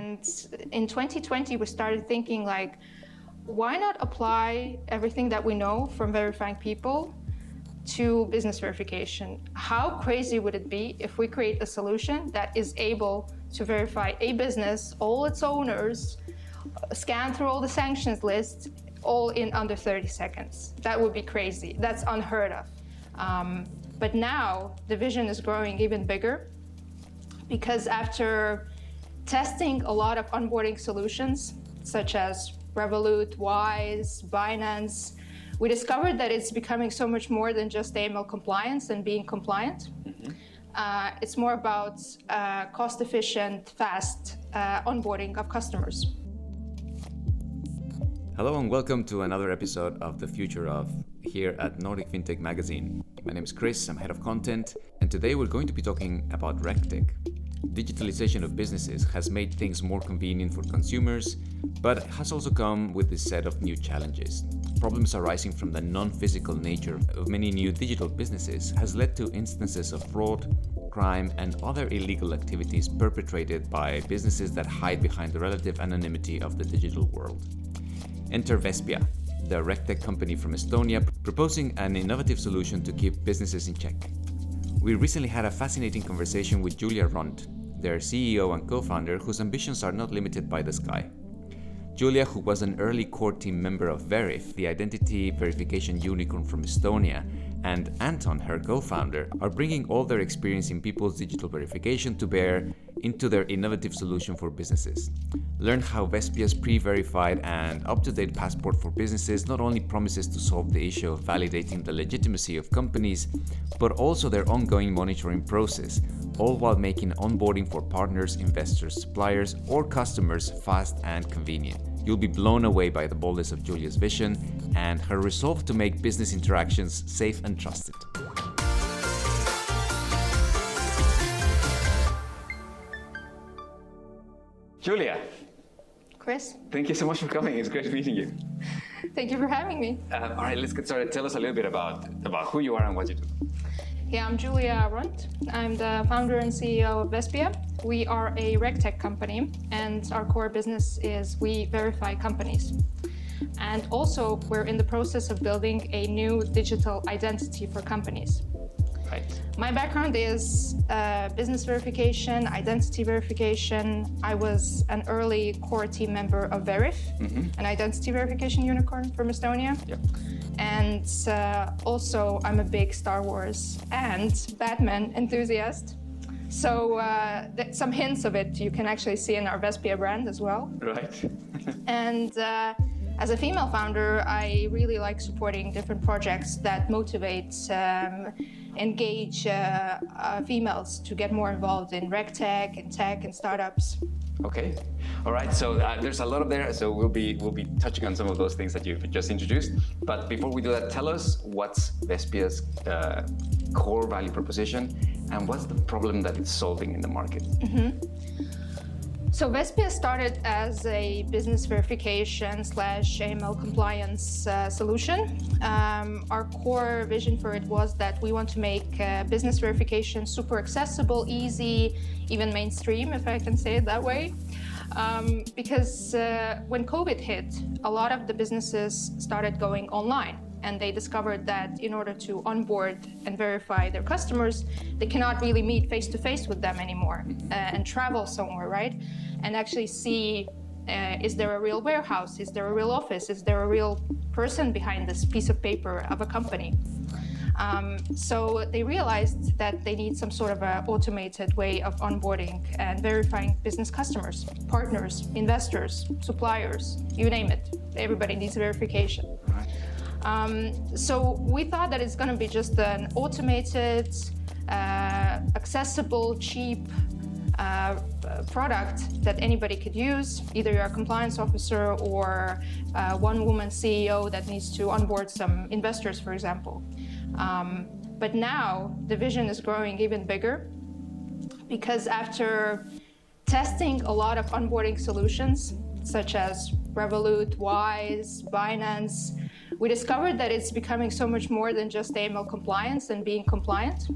And in 2020, we started thinking like, why not apply everything that we know from verifying people to business verification? How crazy would it be if we create a solution that is able to verify a business, all its owners, scan through all the sanctions lists, all in under 30 seconds? That would be crazy. That's unheard of. Um, but now the vision is growing even bigger because after testing a lot of onboarding solutions, such as Revolut, Wise, Binance, we discovered that it's becoming so much more than just AML compliance and being compliant. Mm-hmm. Uh, it's more about uh, cost efficient, fast uh, onboarding of customers. Hello and welcome to another episode of The Future of here at Nordic FinTech Magazine. My name is Chris, I'm head of content, and today we're going to be talking about RegTech. Digitalization of businesses has made things more convenient for consumers, but has also come with a set of new challenges. Problems arising from the non physical nature of many new digital businesses has led to instances of fraud, crime, and other illegal activities perpetrated by businesses that hide behind the relative anonymity of the digital world. Enter Vespia, the RegTech company from Estonia, proposing an innovative solution to keep businesses in check. We recently had a fascinating conversation with Julia Ront, their CEO and co founder, whose ambitions are not limited by the sky. Julia, who was an early core team member of Veriff, the identity verification unicorn from Estonia, and Anton, her co founder, are bringing all their experience in people's digital verification to bear into their innovative solution for businesses. Learn how Vespia's pre verified and up to date passport for businesses not only promises to solve the issue of validating the legitimacy of companies, but also their ongoing monitoring process, all while making onboarding for partners, investors, suppliers, or customers fast and convenient. You'll be blown away by the boldness of Julia's vision and her resolve to make business interactions safe and trusted. Julia. Chris. Thank you so much for coming. It's great meeting you. Thank you for having me. Uh, all right, let's get started. Tell us a little bit about, about who you are and what you do. Yeah, I'm Julia Ront. I'm the founder and CEO of Vespia. We are a RegTech company, and our core business is we verify companies. And also, we're in the process of building a new digital identity for companies. Right. My background is uh, business verification, identity verification. I was an early core team member of Veriff, mm-hmm. an identity verification unicorn from Estonia. Yep. And uh, also, I'm a big Star Wars and Batman enthusiast. So uh, some hints of it you can actually see in our Vespia brand as well. Right. and uh, as a female founder, I really like supporting different projects that motivate, um, engage uh, uh females to get more involved in RegTech and tech and startups. Okay. All right. So uh, there's a lot of there. So we'll be we'll be touching on some of those things that you've just introduced. But before we do that, tell us what's Vespia's uh, core value proposition and what's the problem that it's solving in the market. Mm-hmm. So Vespia started as a business verification slash AML compliance uh, solution. Um, our core vision for it was that we want to make uh, business verification super accessible, easy, even mainstream, if I can say it that way. Um, because uh, when COVID hit, a lot of the businesses started going online and they discovered that in order to onboard and verify their customers, they cannot really meet face to face with them anymore uh, and travel somewhere, right? And actually see uh, is there a real warehouse? Is there a real office? Is there a real person behind this piece of paper of a company? Um, so they realized that they need some sort of an automated way of onboarding and verifying business customers, partners, investors, suppliers, you name it. Everybody needs verification. Um, so we thought that it's going to be just an automated, uh, accessible, cheap uh, product that anybody could use. Either you're a compliance officer or uh, one woman CEO that needs to onboard some investors, for example. Um, but now the vision is growing even bigger because after testing a lot of onboarding solutions, such as Revolut, Wise, Binance, we discovered that it's becoming so much more than just AML compliance and being compliant.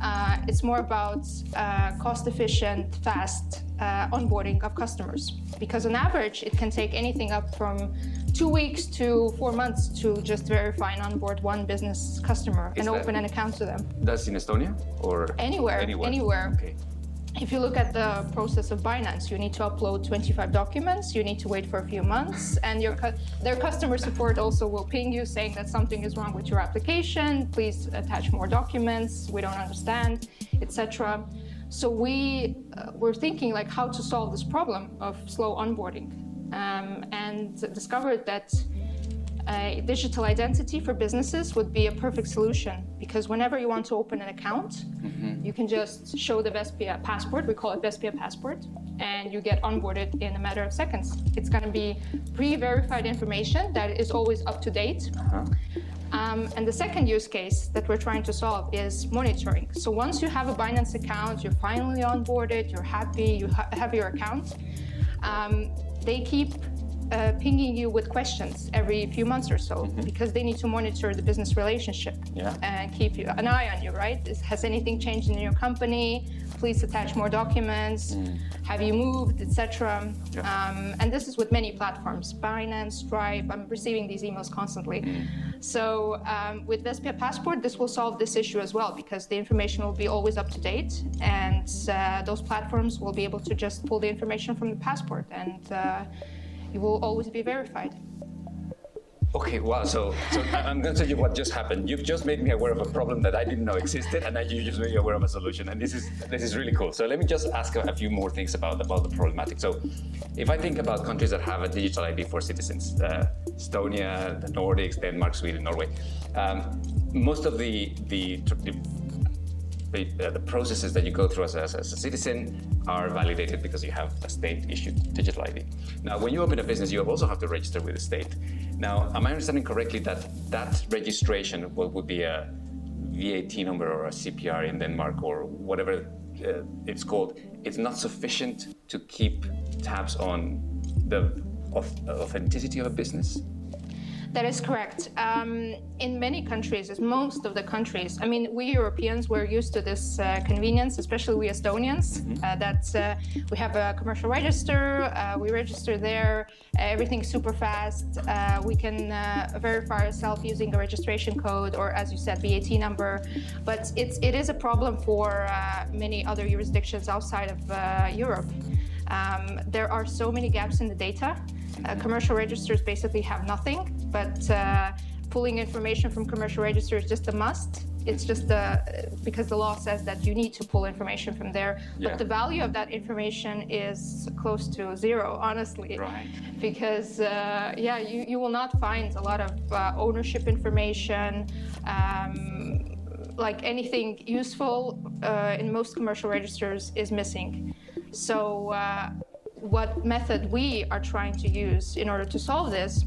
Uh, it's more about uh, cost efficient, fast uh, onboarding of customers. Because on average, it can take anything up from two weeks to four months to just verify and onboard one business customer Is and that- open an account to them. That's in Estonia or Anywhere, Anywhere. anywhere. Okay. If you look at the process of Binance, you need to upload 25 documents, you need to wait for a few months, and your cu- their customer support also will ping you saying that something is wrong with your application, please attach more documents, we don't understand, etc. So we uh, were thinking like how to solve this problem of slow onboarding, um, and discovered that a digital identity for businesses would be a perfect solution because whenever you want to open an account, you can just show the Vespia passport. We call it Vespia passport, and you get onboarded in a matter of seconds. It's going to be pre-verified information that is always up to date. Um, and the second use case that we're trying to solve is monitoring. So once you have a Binance account, you're finally onboarded, you're happy, you ha- have your account, um, they keep uh, pinging you with questions every few months or so because they need to monitor the business relationship Yeah. and keep you, an eye on you, right? Is, has anything changed in your company? Please attach more documents. Have you moved, etc. Yeah. Um, and this is with many platforms, Binance, Stripe. I'm receiving these emails constantly. So um, with Vespia Passport, this will solve this issue as well because the information will be always up to date, and uh, those platforms will be able to just pull the information from the passport, and uh, you will always be verified. Okay, wow. So, so I'm going to tell you what just happened. You've just made me aware of a problem that I didn't know existed, and now you just made me aware of a solution. And this is this is really cool. So let me just ask a, a few more things about about the problematic. So, if I think about countries that have a digital ID for citizens, uh, Estonia, the Nordics, Denmark, Sweden, Norway, um, most of the the, the the, uh, the processes that you go through as a, as a citizen are validated because you have a state-issued digital ID. Now, when you open a business, you also have to register with the state. Now, am I understanding correctly that that registration will, would be a VAT number or a CPR in Denmark or whatever uh, it's called? It's not sufficient to keep tabs on the authenticity of a business. That is correct. Um, in many countries, as most of the countries, I mean, we Europeans we're used to this uh, convenience, especially we Estonians. Uh, that uh, we have a commercial register, uh, we register there, everything's super fast. Uh, we can uh, verify ourselves using a registration code or, as you said, VAT number. But it's it is a problem for uh, many other jurisdictions outside of uh, Europe. Um, there are so many gaps in the data. Uh, commercial registers basically have nothing, but uh, pulling information from commercial registers is just a must. It's just uh, because the law says that you need to pull information from there. Yeah. But the value of that information is close to zero, honestly. Right. Because, uh, yeah, you, you will not find a lot of uh, ownership information. Um, like anything useful uh, in most commercial registers is missing. So, uh, what method we are trying to use in order to solve this?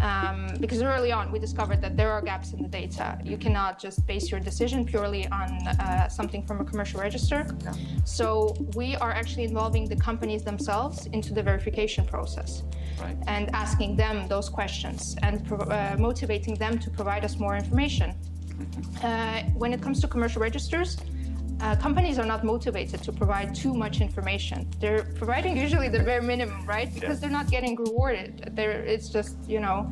Um, because early on we discovered that there are gaps in the data. You cannot just base your decision purely on uh, something from a commercial register. So we are actually involving the companies themselves into the verification process Right. and asking them those questions and pro- uh, motivating them to provide us more information. Uh, when it comes to commercial registers, uh, companies are not motivated to provide too much information. They're providing usually the bare minimum, right? Because they're not getting rewarded. They're, it's just, you know,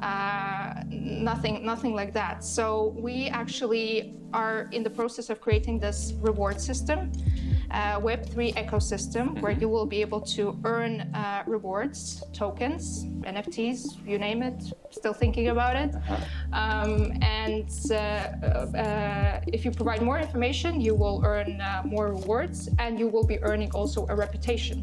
uh, nothing, nothing like that. So we actually are in the process of creating this reward system, uh, Web3 ecosystem, where you will be able to earn uh, rewards, tokens, NFTs, you name it. Still thinking about it. Um, and uh, uh, if you provide more information, you will earn uh, more rewards, and you will be earning also a reputation.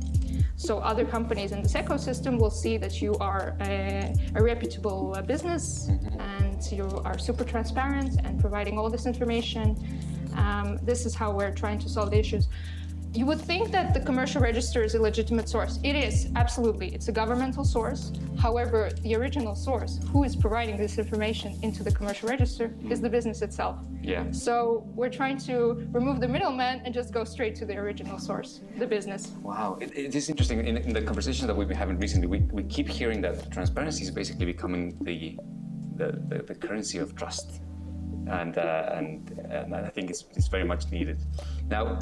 So other companies in this ecosystem will see that you are a, a reputable uh, business and you are super transparent and providing all this information. Um, this is how we're trying to solve the issues. You would think that the commercial register is a legitimate source. It is, absolutely. It's a governmental source. However, the original source, who is providing this information into the commercial register, is the business itself. Yeah. So we're trying to remove the middleman and just go straight to the original source, the business. Wow, it, it is interesting. In, in the conversations that we've been having recently, we, we keep hearing that transparency is basically becoming the, the, the, the currency of trust. And uh, and, and I think it's, it's very much needed. Now,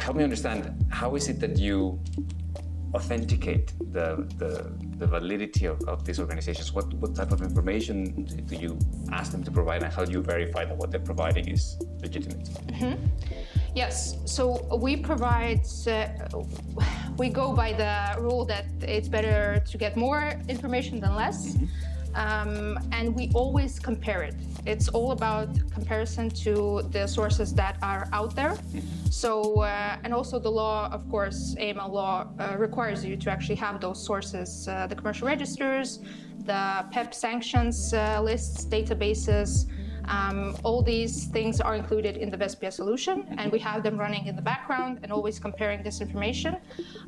help me understand how is it that you authenticate the, the, the validity of, of, these organizations? What, what type of information do you ask them to provide, and how do you verify that what they're providing is legitimate? Mm-hmm. Yes, so we provide, uh, we go by the rule that it's better to get more information than less. Mm-hmm. Um, and we always compare it. It's all about comparison to the sources that are out there. So, uh, and also the law, of course, AML law uh, requires you to actually have those sources, uh, the commercial registers, the PEP sanctions uh, lists, databases, um, all these things are included in the Vespia solution, and we have them running in the background and always comparing this information.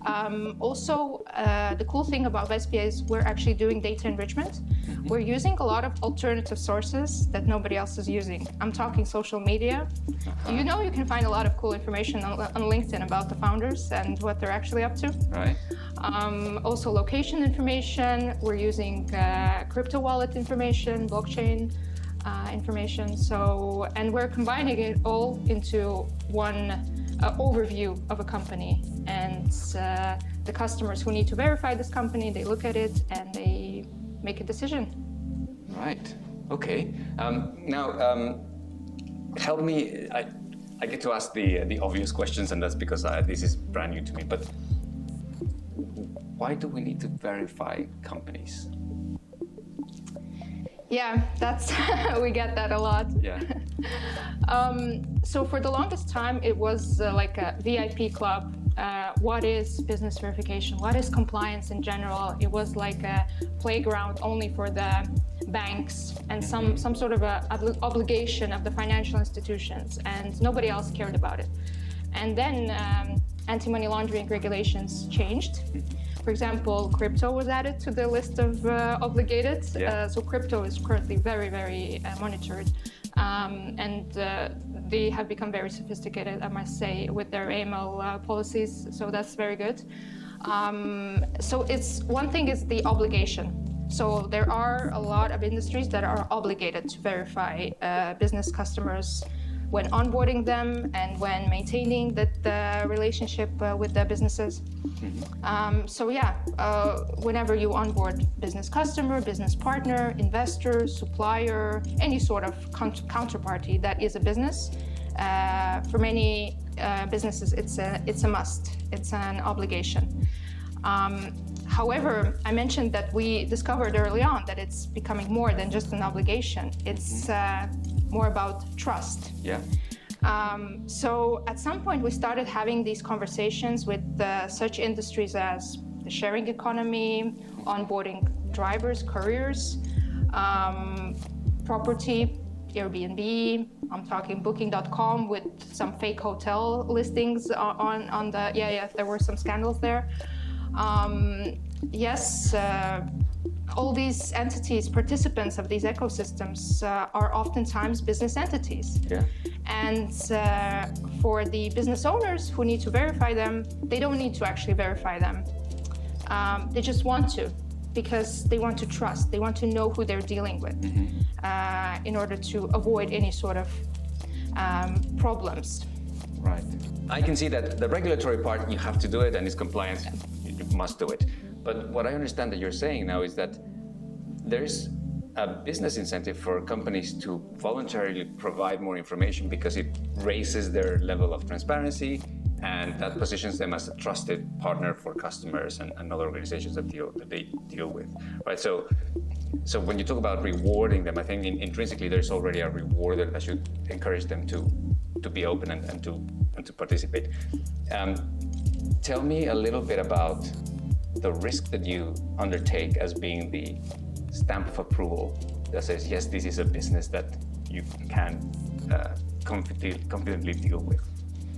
Um, also, uh, the cool thing about Vespia is we're actually doing data enrichment. Mm-hmm. We're using a lot of alternative sources that nobody else is using. I'm talking social media. Uh-huh. You know, you can find a lot of cool information on, on LinkedIn about the founders and what they're actually up to. Right. Um, also, location information. We're using uh, crypto wallet information, blockchain uh, information. So, and we're combining it all into one uh, overview of a company. And uh, the customers who need to verify this company, they look at it and they make a decision. Right. Okay. Um, now, um, help me. I, I get to ask the the obvious questions, and that's because I, this is brand new to me. But why do we need to verify companies? Yeah, that's we get that a lot. Yeah. um, so for the longest time, it was uh, like a VIP club. Uh, what is business verification? What is compliance in general? It was like a playground only for the banks and some mm-hmm. some sort of a obligation of the financial institutions, and nobody else cared about it. And then um, anti-money laundering regulations changed. For example, crypto was added to the list of uh, obligated. Yeah. Uh, so crypto is currently very, very uh, monitored. Um, and uh, they have become very sophisticated, I must say, with their AML uh, policies. So that's very good. Um, so it's one thing is the obligation. So there are a lot of industries that are obligated to verify uh, business customers when onboarding them and when maintaining the, the relationship uh, with their businesses. Mm-hmm. Um, so yeah, uh, whenever you onboard business customer, business partner, investor, supplier, any sort of counterparty that is a business, uh, for many uh, businesses it's a it's a must. It's an obligation. Um, however, I mentioned that we discovered early on that it's becoming more than just an obligation. It's mm-hmm. More about trust. Yeah. Um, so at some point, we started having these conversations with uh, such industries as the sharing economy, onboarding drivers, couriers, um, property, Airbnb. I'm talking Booking.com with some fake hotel listings on on the yeah yeah. There were some scandals there. Um, yes. Uh, all these entities, participants of these ecosystems, uh, are oftentimes business entities. Yeah. And uh, for the business owners who need to verify them, they don't need to actually verify them. Um, they just want to because they want to trust, they want to know who they're dealing with mm-hmm. uh, in order to avoid any sort of um, problems. Right. I can see that the regulatory part, you have to do it and it's compliance, you must do it. But what I understand that you're saying now is that there's a business incentive for companies to voluntarily provide more information because it raises their level of transparency and that positions them as a trusted partner for customers and, and other organizations that deal that they deal with right? So so when you talk about rewarding them i think in, intrinsically there's already a reward that should encourage them to to be open and, and to and to participate. Um, tell me a little bit about the risk that you undertake as being the stamp of approval that says, yes, this is a business that you can uh, confidently, confidently deal with?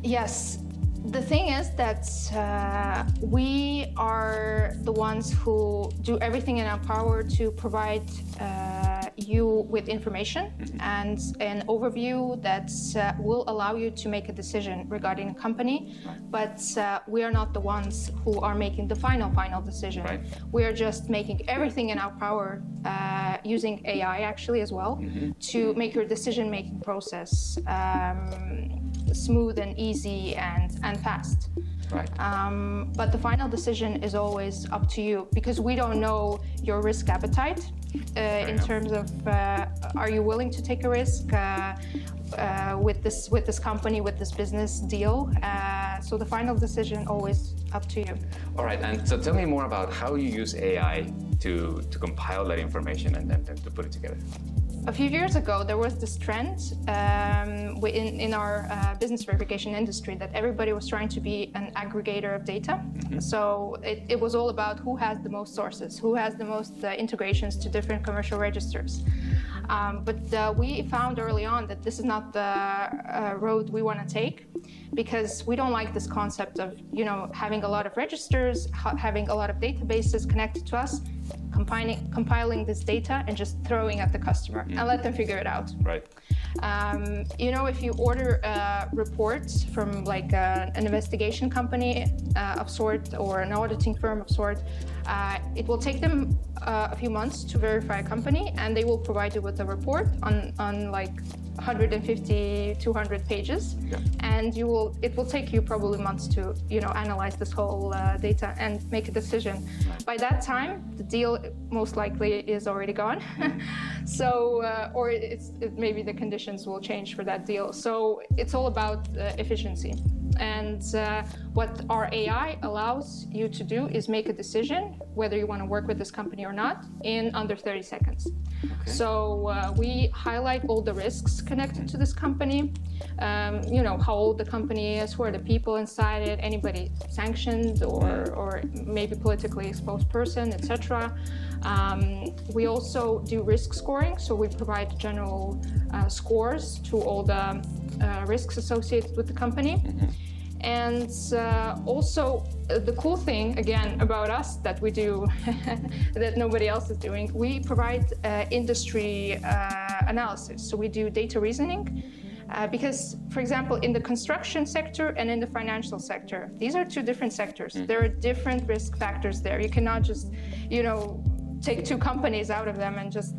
Yes. The thing is that uh, we are the ones who do everything in our power to provide uh, you with information mm-hmm. and an overview that uh, will allow you to make a decision regarding a company. Right. But uh, we are not the ones who are making the final, final decision. Right. We are just making everything in our power uh, using AI actually as well mm-hmm. to make your decision making process um, smooth and easy and, and fast. Right. Um, but the final decision is always up to you because we don't know your risk appetite uh, in terms of uh, are you willing to take a risk uh, uh with this with this company with this business deal. Uh, so the final decision always up to you. All right, and so tell me more about how you use AI to to compile that information and then to put it together. A few years ago, there was this trend um, in, in our uh, business verification industry that everybody was trying to be an aggregator of data. Mm-hmm. So it, it, was all about who has the most sources, who has the most uh, integrations to different commercial registers. Um, but uh, we found early on that this is not the uh, road we want to take because we don't like this concept of you know having a lot of registers, ha- having a lot of databases connected to us compiling, compiling this data and just throwing at the customer mm-hmm. and let them figure it out. Right. Um, you know, if you order a report from like a, an investigation company uh, of sort or an auditing firm of sort, uh, it will take them uh, a few months to verify a company, and they will provide you with a report on on like 150 200 pages. Yeah. and you will it will take you probably months to you know analyze this whole uh, data and make a decision. By that time the deal most likely is already gone. So uh, or it's it, maybe the conditions will change for that deal. So it's all about uh, efficiency. And uh, what our AI allows you to do is make a decision whether you want to work with this company or not in under 30 seconds. Okay. So uh, we highlight all the risks connected to this company. Um, you know how old the company is, who are the people inside it, anybody sanctioned or or maybe politically exposed person, etc. Um, we also do risk scoring, so we provide general uh, scores to all the uh, risks associated with the company. Mm-hmm. And uh, also, uh, the cool thing again about us that we do that nobody else is doing, we provide uh, industry uh, analysis. So we do data reasoning. Uh, because, for example, in the construction sector and in the financial sector, these are two different sectors. Mm-hmm. There are different risk factors there. You cannot just, you know, take two companies out of them and just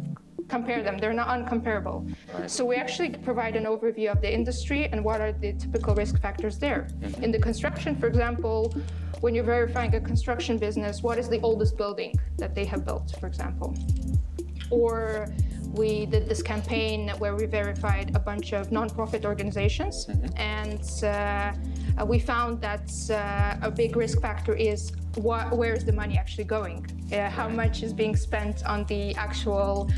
compare them. They're not uncomparable. Right. So we actually provide an overview of the industry and what are the typical risk factors there. In the construction, for example, when you're verifying a construction business, what is the oldest building that they have built, for example? Or we did this campaign where we verified a bunch of nonprofit organizations, mm-hmm. and uh, we found that uh, a big risk factor is wh- where is the money actually going? Uh, how much is being spent on the actual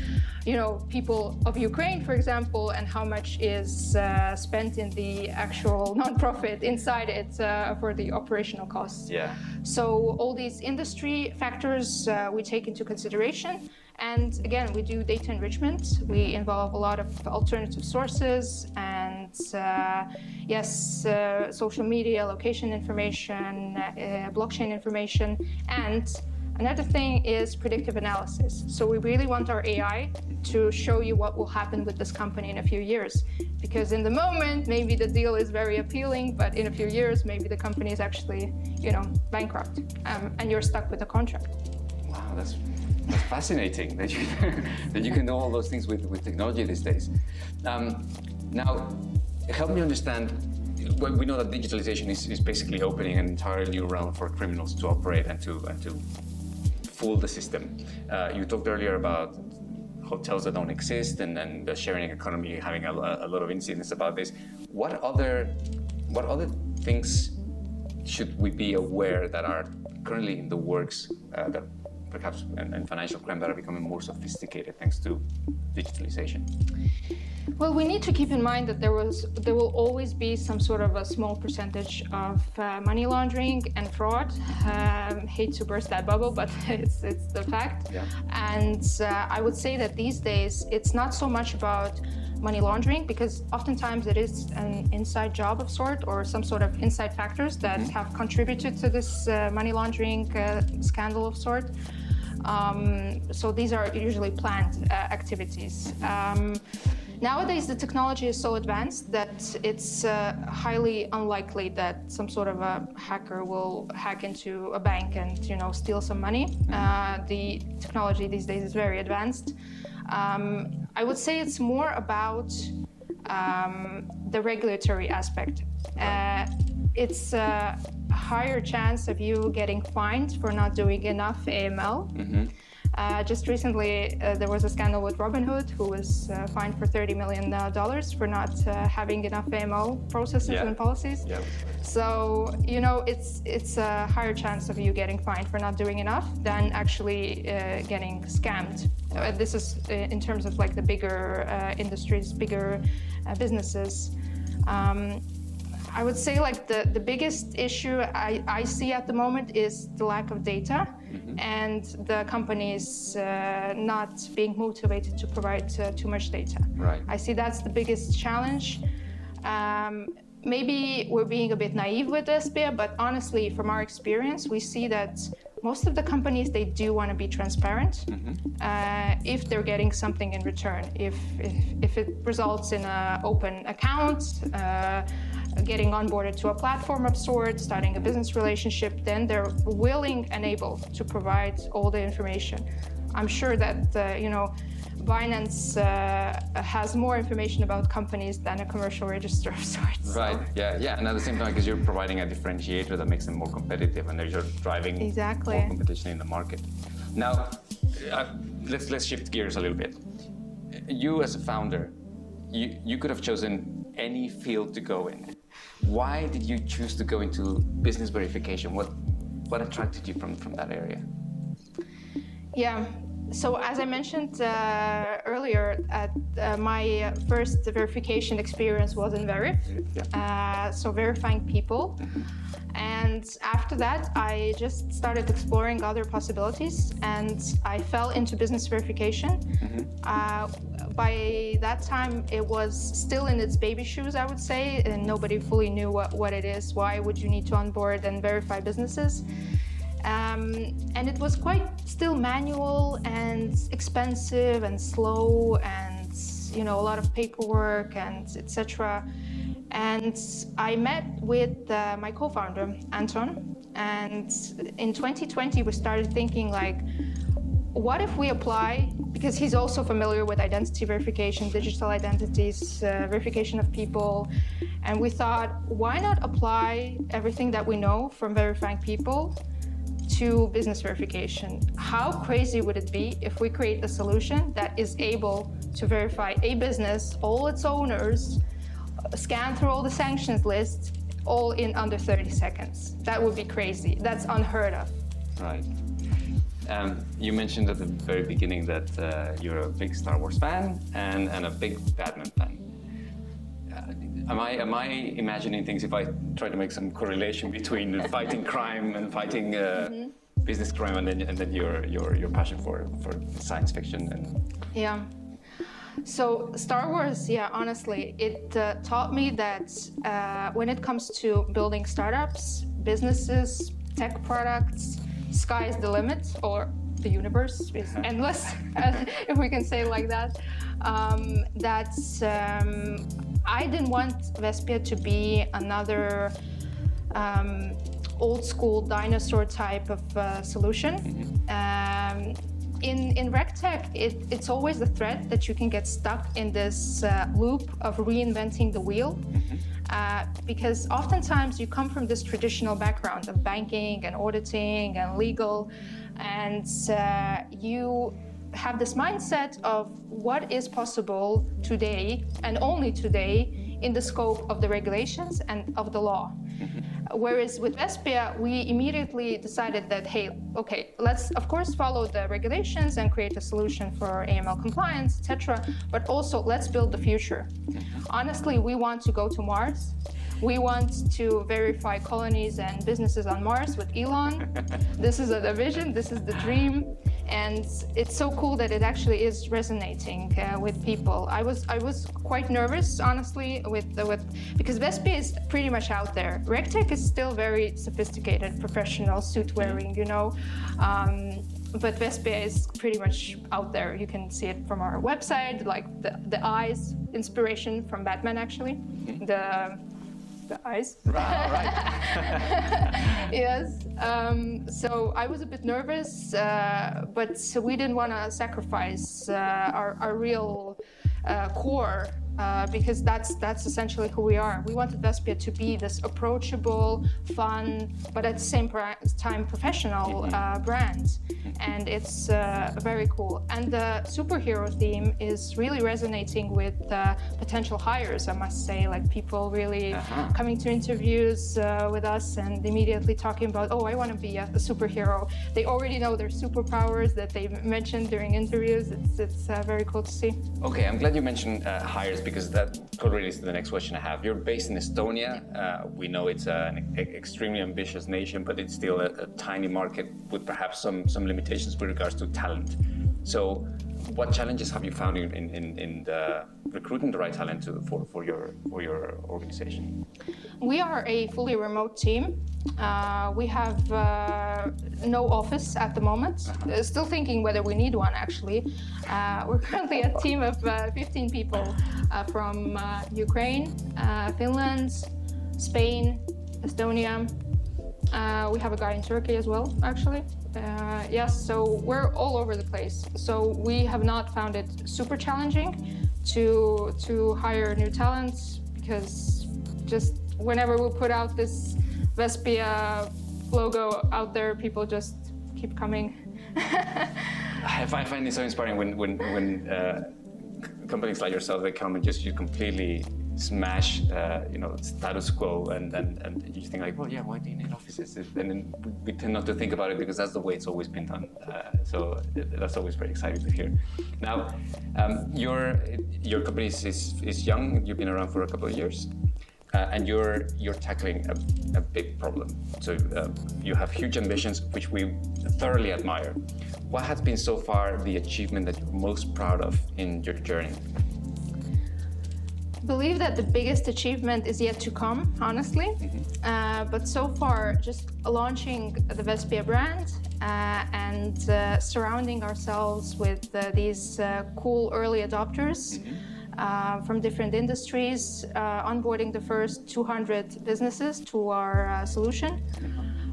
you know, people of Ukraine, for example, and how much is uh, spent in the actual nonprofit inside it uh, for the operational costs. Yeah. So all these industry factors uh, we take into consideration. And again, we do data enrichment. We involve a lot of alternative sources and, uh, yes, uh, social media, location information, uh, blockchain information, and Another thing is predictive analysis. So we really want our AI to show you what will happen with this company in a few years. Because in the moment, maybe the deal is very appealing, but in a few years, maybe the company is actually, you know, bankrupt, um, and you're stuck with a contract. Wow, that's that's fascinating that you that you can know all those things with, with technology these days. Um, now, help me understand. We know that digitalization is, is basically opening an entirely new realm for criminals to operate and to and to fool the system. Uh, you talked earlier about hotels that don't exist and, and the sharing economy having a, a, lot of incidents about this. What other, what other things should we be aware that are currently in the works uh, that perhaps and, and financial crime that are becoming more sophisticated thanks to digitalization? Well, we need to keep in mind that there was there will always be some sort of a small percentage of uh, money laundering and fraud. Um, hate to burst that bubble, but it's it's the fact. Yeah. And uh, I would say that these days it's not so much about money laundering because oftentimes it is an inside job of sort or some sort of inside factors that mm-hmm. have contributed to this uh, money laundering uh, scandal of sort. Um, so these are usually planned uh, activities. Um, nowadays, the technology is so advanced that it's uh, highly unlikely that some sort of a hacker will hack into a bank and you know steal some money. Uh, the technology these days is very advanced. Um, I would say it's more about um, the regulatory aspect. Uh, it's a higher chance of you getting fined for not doing enough AML. Mm-hmm. Uh, just recently, uh, there was a scandal with Robinhood, who was uh, fined for $30 million uh, for not uh, having enough AML processes yeah. and policies. Yeah. So, you know, it's, it's a higher chance of you getting fined for not doing enough than actually uh, getting scammed. this is in terms of like the bigger industries, bigger businesses. Um, I would say like the, the biggest issue I, I see at the moment is the lack of data mm-hmm. and the companies uh, not being motivated to provide uh, too much data. Right. I see that's the biggest challenge. Um, maybe we're being a bit naive with Vespia, but honestly, from our experience, we see that most of the companies they do want to be transparent mm-hmm. uh, if they're getting something in return. If if, if it results in an open account. Uh, getting onboarded to a platform of sorts, starting a business relationship, then they're willing and able to provide all the information. I'm sure that uh, you know Binance uh, has more information about companies than a commercial register of sorts. Right. So. Yeah. Yeah. And at the same time, because you're providing a differentiator that makes them more competitive, and you're driving exactly. more competition in the market. Now, uh, let's let's shift gears a little bit. You as a founder, you you could have chosen any field to go in. Why did you choose to go into business verification? What what attracted you from from that area? Yeah. So as I mentioned uh, earlier, uh, my first verification experience was in Veriff, yeah. uh, so verifying people. And after that, I just started exploring other possibilities, and I fell into business verification. Mm-hmm. Uh, by that time, it was still in its baby shoes, I would say, and nobody fully knew what, what it is. Why would you need to onboard and verify businesses? Um, and it was quite still manual and expensive and slow and you know a lot of paperwork and etc. And I met with uh, my co-founder Anton, and in 2020 we started thinking like what if we apply, because he's also familiar with identity verification, digital identities, uh, verification of people, and we thought, why not apply everything that we know from verifying people to business verification? How crazy would it be if we create a solution that is able to verify a business, all its owners, scan through all the sanctions lists, all in under 30 seconds? That would be crazy. That's unheard of. Right. Um, you mentioned at the very beginning that uh, you're a big Star Wars fan and, and a big Batman fan. Uh, am I am I imagining things if I try to make some correlation between fighting crime and fighting uh, mm-hmm. business crime and then and then your your your passion for for science fiction and yeah. So Star Wars, yeah, honestly, it uh, taught me that uh, when it comes to building startups, businesses, tech products, sky is the limit, or the universe is endless, if we can say like that. Um, that's um, I didn't want Vespia to be another um, old school dinosaur type of uh, solution. Um, in in RegTech, it, it's always the threat that you can get stuck in this uh, loop of reinventing the wheel. Mm-hmm. Uh, because oftentimes you come from this traditional background of banking and auditing and legal, and uh, you have this mindset of what is possible today and only today in the scope of the regulations and of the law. Whereas with Vespia, we immediately decided that, hey, okay, let's of course follow the regulations and create a solution for AML compliance, etc. But also let's build the future. Honestly, we want to go to Mars. We want to verify colonies and businesses on Mars with Elon. this is the vision, this is the dream and it's so cool that it actually is resonating uh, with people. I was I was quite nervous, honestly, with with because Vespia is pretty much out there. RegTech is still very sophisticated, professional, suit wearing, you know. Um, but Vespia is pretty much out there. You can see it from our website, like the, the eyes, inspiration from Batman, actually. Mm-hmm. The the eyes. Right, right. yes. Um, so I was a bit nervous, uh, but we didn't want to sacrifice uh, our, our real uh, core uh, because that's that's essentially who we are. We wanted Vespia to be this approachable, fun, but at the same time professional uh, brand, and it's uh, very cool. And the superhero theme is really resonating with uh, potential hires. I must say, like people really Uh-huh. coming to interviews uh, with us and immediately talking about, oh, I want to be a, a superhero. They already know their superpowers that they mentioned during interviews. It's it's uh, very cool to see. Okay, I'm glad you mentioned uh, hires because that totally leads to the next question I have. You're based in Estonia. Uh, we know it's an e- extremely ambitious nation, but it's still a, a tiny market with perhaps some, some limitations with regards to talent. So, what challenges have you found in, in, in, in the recruiting the right talent to, for, for, your, for your organization? We are a fully remote team. Uh, we have uh, no office at the moment. Uh, still thinking whether we need one, actually. Uh, we're currently a team of uh, 15 people uh, from uh, Ukraine, uh, Finland, Spain, Estonia. Uh, we have a guy in Turkey as well, actually. Uh, yes, so we're all over the place. So we have not found it super challenging to to hire new talents because just whenever we put out this Vespia logo out there, people just keep coming. I find, it so inspiring when when when uh, companies like yourself they come and just you completely smash uh, you know status quo and, and and you think like well yeah why do you need offices and we tend not to think about it because that's the way it's always been done uh, so that's always very exciting to hear now um, your your company is, is, is young you've been around for a couple of years uh, and you're you're tackling a, a big problem. So uh, you have huge ambitions, which we thoroughly admire. What has been so far the achievement that you're most proud of in your journey? Believe that the biggest achievement is yet to come, honestly. Uh, but so far, just launching the Vespia brand uh, and uh, surrounding ourselves with uh, these uh, cool early adopters. Uh, from different industries, uh, onboarding the first 200 businesses to our uh, solution.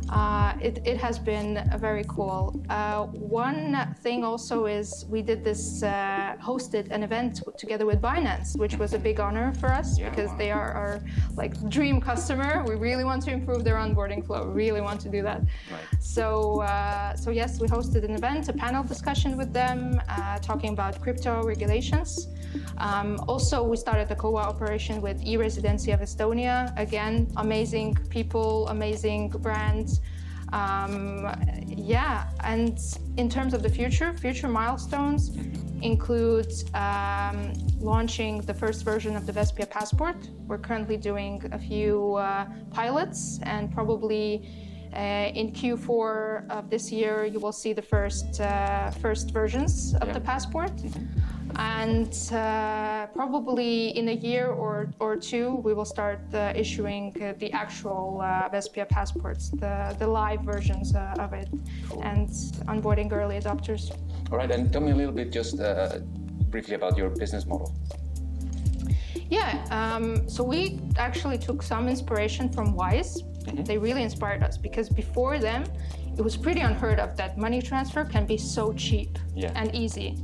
Uh, it, it has been very cool. Uh, one thing also is we did this, uh, hosted an event together with Binance, which was a big honor for us Yeah, because wow. they are our like dream customer. We really want to improve their onboarding flow. We Really want to do that. Right. So, uh, so yes, we hosted an event, a panel discussion with them, uh, talking about crypto regulations. Um, also, we started a cooperation with e-residency of Estonia. Again, amazing people, amazing brands. Um, yeah, and in terms of the future, future milestones include um, launching the first version of the Vespia passport. We're currently doing a few uh, pilots, and probably in Q4 of this year, you will see the first uh, first versions of Yeah. the passport. And uh, probably in a year or, or two, we will start uh, issuing uh, the actual uh, Vespia passports, the, the live versions uh, of it, and onboarding early adopters. All right, and tell me a little bit just uh, briefly about your business model. Yeah, um, so we actually took some inspiration from Wise. They really inspired us because before them, it was pretty unheard of that money transfer can be so cheap Yeah. and easy.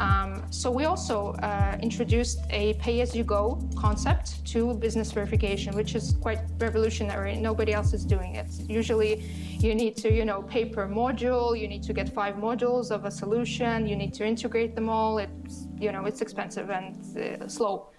Um, so we also uh, introduced a pay-as-you-go concept to business verification, which is quite revolutionary. Nobody else is doing it. Usually, you need to, you know, pay per module. You need to get five modules of a solution. You need to integrate them all. It's, you know, it's expensive and uh, slow.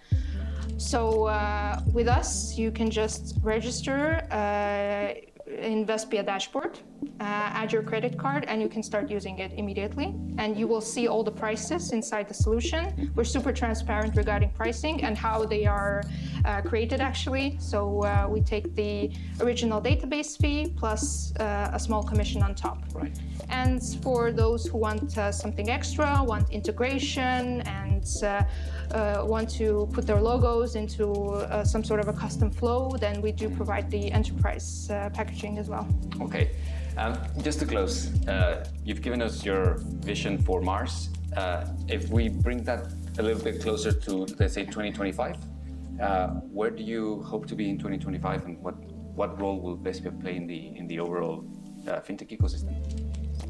So uh, with us, you can just register uh, in Vespia dashboard, uh, add your credit card, and you can start using it immediately. And you will see all the prices inside the solution. We're super transparent regarding pricing and how they are uh, created actually. So uh, we take the original database fee plus uh, a small commission on top. Right. And for those who want uh, something extra, want integration, and uh, uh, want to put their logos into uh, some sort of a custom flow, then we do provide the enterprise uh, as well. Okay. Um, just to close, uh, you've given us your vision for Mars. Uh, if we bring that a little bit closer to, let's say, 2025, uh, where do you hope to be in 2025, and what what role will Vespia play in the in the overall uh, fintech ecosystem?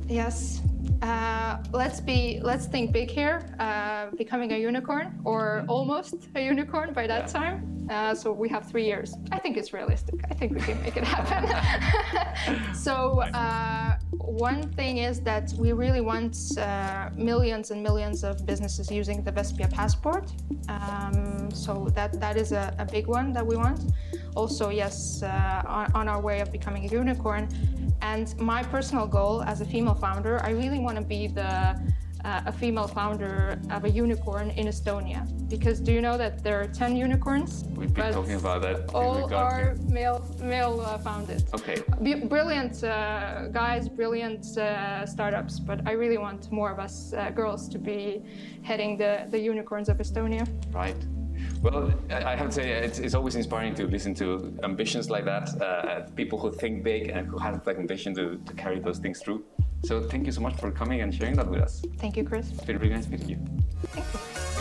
Yes. Uh, let's be. Let's think big here. Uh, becoming a unicorn, or almost a unicorn by that Yeah. time. Uh, so we have three years. I think it's realistic. I think we can make it happen. so uh, one thing is that we really want uh, millions and millions of businesses using the Vespia passport. Um, so that that is a, a big one that we want. Also, yes, uh, on, on our way of becoming a unicorn. And my personal goal as a female founder, I really want to be the uh, a female founder of a unicorn in Estonia. Because do you know that there are 10 unicorns? We've been talking about that. All are male male uh, founded. Okay. B- brilliant uh, guys, brilliant uh, startups, but I really want more of us uh, girls to be heading the, the unicorns of Estonia. Right. Well, I have to say, it's, it's always inspiring to listen to ambitions like that, uh, people who think big and who have the ambition to, to carry those things through. So thank you so much for coming and sharing that with us. Thank you, Chris. It's been really nice meeting you. Thank you.